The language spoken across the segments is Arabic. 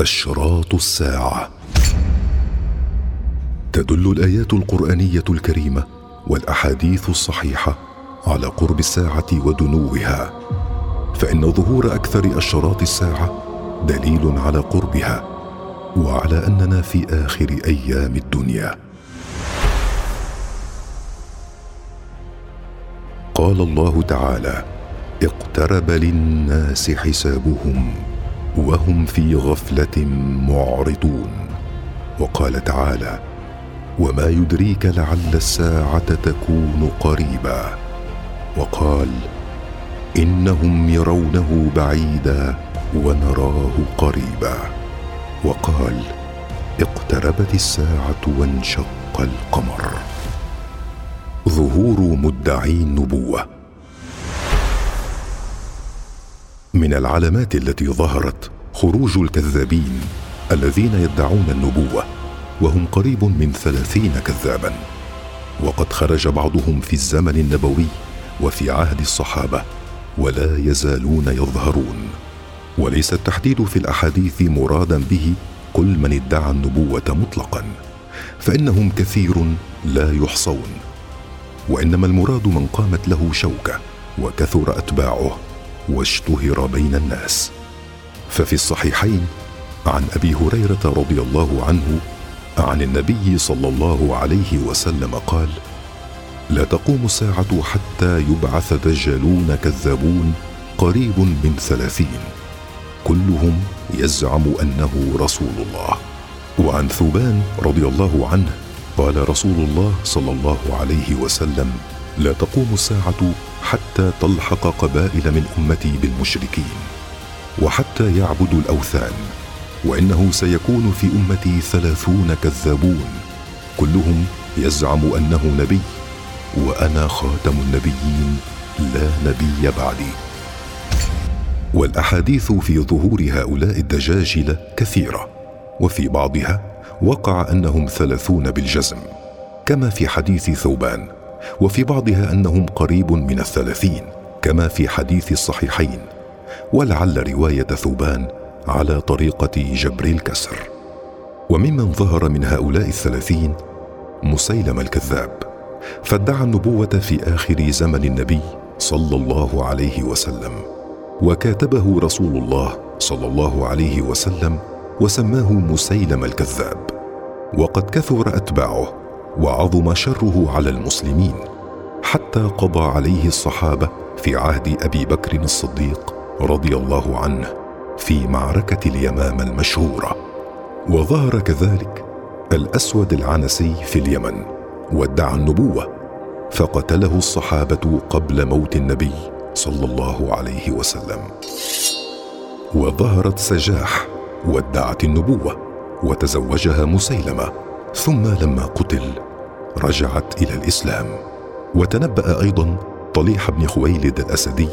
اشراط الساعة. تدل الآيات القرآنية الكريمة والأحاديث الصحيحة على قرب الساعة ودنوها. فإن ظهور أكثر اشراط الساعة دليل على قربها وعلى أننا في آخر أيام الدنيا. قال الله تعالى اقترب للناس حسابهم. وهم في غفلة معرضون. وقال تعالى وما يدريك لعل الساعة تكون قريبا وقال إنهم يرونه بعيدا ونراه قريبا وقال اقتربت الساعة وانشق القمر ظهور مدعي النبوة. من العلامات التي ظهرت خروج الكذابين الذين يدعون النبوة وهم قريب من ثلاثين كذابا. وقد خرج بعضهم في الزمن النبوي وفي عهد الصحابة ولا يزالون يظهرون. وليس التحديد في الأحاديث مرادا به كل من ادعى النبوة مطلقا فإنهم كثير لا يحصون. وإنما المراد من قامت له شوكة وكثر أتباعه. واشتهر بين الناس. ففي الصحيحين عن أبي هريرة رضي الله عنه عن النبي صلى الله عليه وسلم قال لا تقوم الساعة حتى يبعث دجالون كذابون قريب من ثلاثين. كلهم يزعم أنه رسول الله. وعن ثوبان رضي الله عنه قال رسول الله صلى الله عليه وسلم لا تقوم الساعة حتى تلحق قبائل من أمتي بالمشركين وحتى يعبدوا الأوثان وإنه سيكون في أمتي ثلاثون كذابون كلهم يزعم أنه نبي وأنا خاتم النبيين لا نبي بعدي. والأحاديث في ظهور هؤلاء الدجاجله كثيرة وفي بعضها وقع أنهم ثلاثون بالجزم كما في حديث ثوبان. وفي بعضها أنهم قريب من الثلاثين كما في حديث الصحيحين ولعل رواية ثوبان على طريقة جبر الكسر. وممن ظهر من هؤلاء الثلاثين مسيلم الكذاب فادعى النبوة في آخر زمن النبي صلى الله عليه وسلم وكاتبه رسول الله صلى الله عليه وسلم وسماه مسيلم الكذاب. وقد كثر أتباعه وعظم شره على المسلمين حتى قضى عليه الصحابة في عهد أبي بكر الصديق رضي الله عنه في معركة اليمامه المشهورة. وظهر كذلك الأسود العنسي في اليمن وادعى النبوة فقتله الصحابة قبل موت النبي صلى الله عليه وسلم. وظهرت سجاح وادعت النبوة وتزوجها مسيلمة. ثم لما قتل رجعت إلى الإسلام. وتنبأ أيضا طليح بن خويلد الأسدي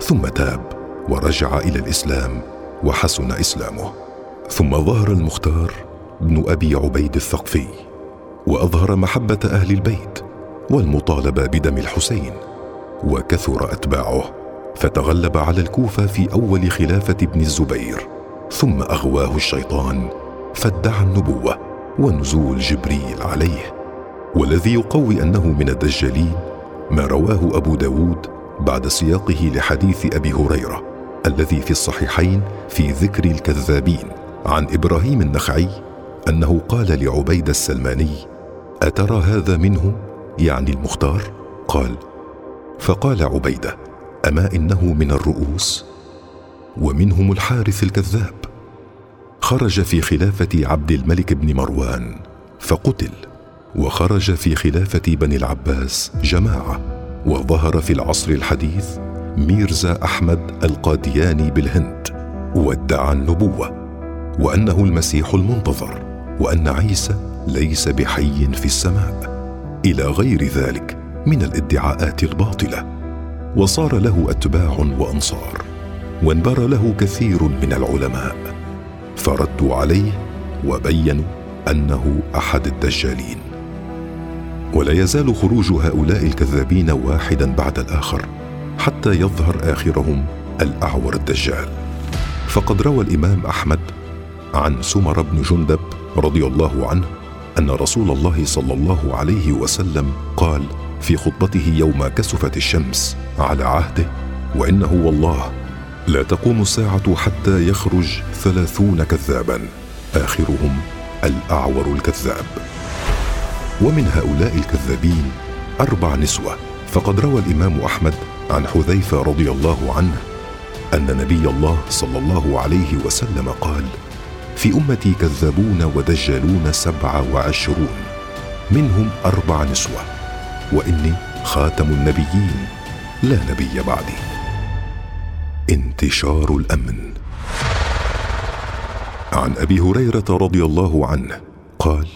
ثم تاب ورجع إلى الإسلام وحسن إسلامه. ثم ظهر المختار بن أبي عبيد الثقفي وأظهر محبة أهل البيت والمطالبة بدم الحسين وكثر أتباعه فتغلب على الكوفة في أول خلافة ابن الزبير ثم أغواه الشيطان فادعى النبوة. ونزول جبريل عليه والذي يقوي أنه من الدجالين ما رواه أبو داود بعد سياقه لحديث أبي هريرة الذي في الصحيحين في ذكر الكذابين عن إبراهيم النخعي أنه قال لعبيد السلماني أترى هذا منهم؟ يعني المختار قال فقال عبيدة أما إنه من الرؤوس؟ ومنهم الحارث الكذاب خرج في خلافة عبد الملك بن مروان فقتل وخرج في خلافة بني العباس جماعة وظهر في العصر الحديث ميرزا أحمد القادياني بالهند وادعى النبوة وأنه المسيح المنتظر وأن عيسى ليس بحي في السماء إلى غير ذلك من الادعاءات الباطلة. وصار له أتباع وأنصار وانبر له كثير من العلماء. فردوا عليه وبينوا أنه أحد الدجالين. ولا يزال خروج هؤلاء الكذابين واحدا بعد الآخر حتى يظهر آخرهم الأعور الدجال. فقد روى الإمام أحمد عن سمر بن جندب رضي الله عنه أن رسول الله صلى الله عليه وسلم قال في خطبته يوم كسفت الشمس على عهده وإنه والله لا تقوم الساعة حتى يخرج ثلاثون كذابا. آخرهم الأعور الكذاب. ومن هؤلاء الكذابين أربع نسوة. فقد روى الإمام أحمد عن حذيفة رضي الله عنه أن نبي الله صلى الله عليه وسلم قال في أمتي كذابون ودجالون سبع وعشرون. منهم أربع نسوة. وإني خاتم النبيين. لا نبي بعدي. انتشار الأمن. عن أبي هريرة رضي الله عنه قال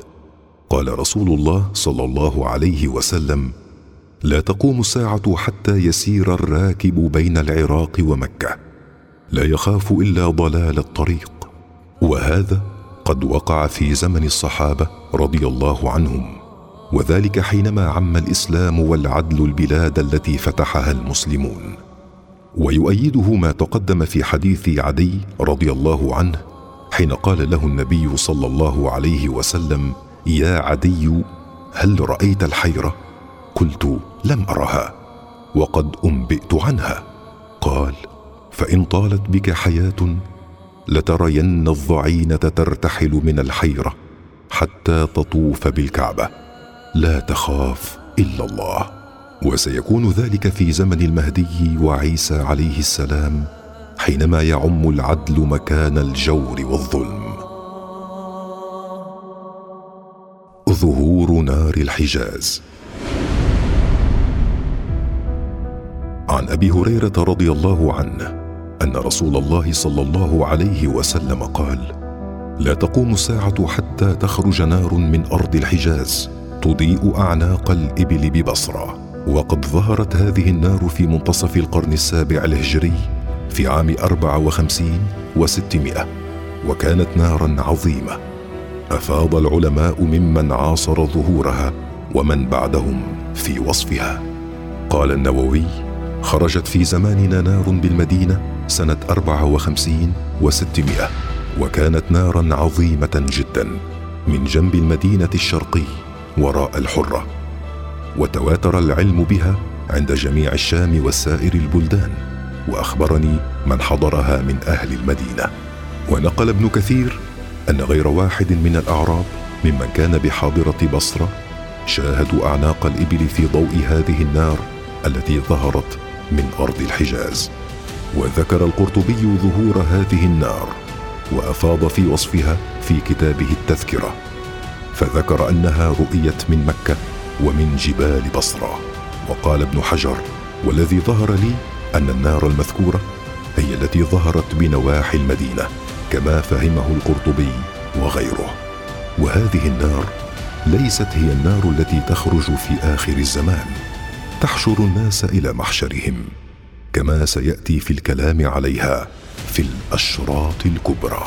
قال رسول الله صلى الله عليه وسلم لا تقوم الساعة حتى يسير الراكب بين العراق ومكة. لا يخاف إلا ضلال الطريق. وهذا قد وقع في زمن الصحابة رضي الله عنهم. وذلك حينما عم الإسلام والعدل البلاد التي فتحها المسلمون. ويؤيده ما تقدم في حديث عدي رضي الله عنه حين قال له النبي صلى الله عليه وسلم يا عدي هل رأيت الحيرة؟ قلت لم أرها وقد أنبئت عنها. قال فإن طالت بك حياة لترين الضعينه ترتحل من الحيرة حتى تطوف بالكعبة. لا تخاف إلا الله. وسيكون ذلك في زمن المهدي وعيسى عليه السلام حينما يعم العدل مكان الجور والظلم. ظهور نار الحجاز. عن أبي هريرة رضي الله عنه أن رسول الله صلى الله عليه وسلم قال لا تقوم الساعة حتى تخرج نار من أرض الحجاز تضيء أعناق الإبل ببصرة. وقد ظهرت هذه النار في منتصف القرن السابع الهجري في عام أربعة وخمسين وستمائة وكانت نارا عظيمة. أفاض العلماء ممن عاصر ظهورها ومن بعدهم في وصفها. قال النووي خرجت في زماننا نار بالمدينة سنة أربعة وخمسين وستمائة وكانت نارا عظيمة جدا من جنب المدينة الشرقي وراء الحرة. وتواتر العلم بها عند جميع الشام وسائر البلدان. وأخبرني من حضرها من أهل المدينة. ونقل ابن كثير أن غير واحد من الأعراب ممن كان بحاضرة بصرة شاهدوا أعناق الإبل في ضوء هذه النار التي ظهرت من أرض الحجاز. وذكر القرطبي ظهور هذه النار وأفاض في وصفها في كتابه التذكرة. فذكر أنها رؤيت من مكة ومن جبال بصرة. وقال ابن حجر والذي ظهر لي أن النار المذكورة هي التي ظهرت بنواحي المدينة كما فهمه القرطبي وغيره. وهذه النار ليست هي النار التي تخرج في آخر الزمان. تحشر الناس إلى محشرهم كما سيأتي في الكلام عليها في الأشراط الكبرى.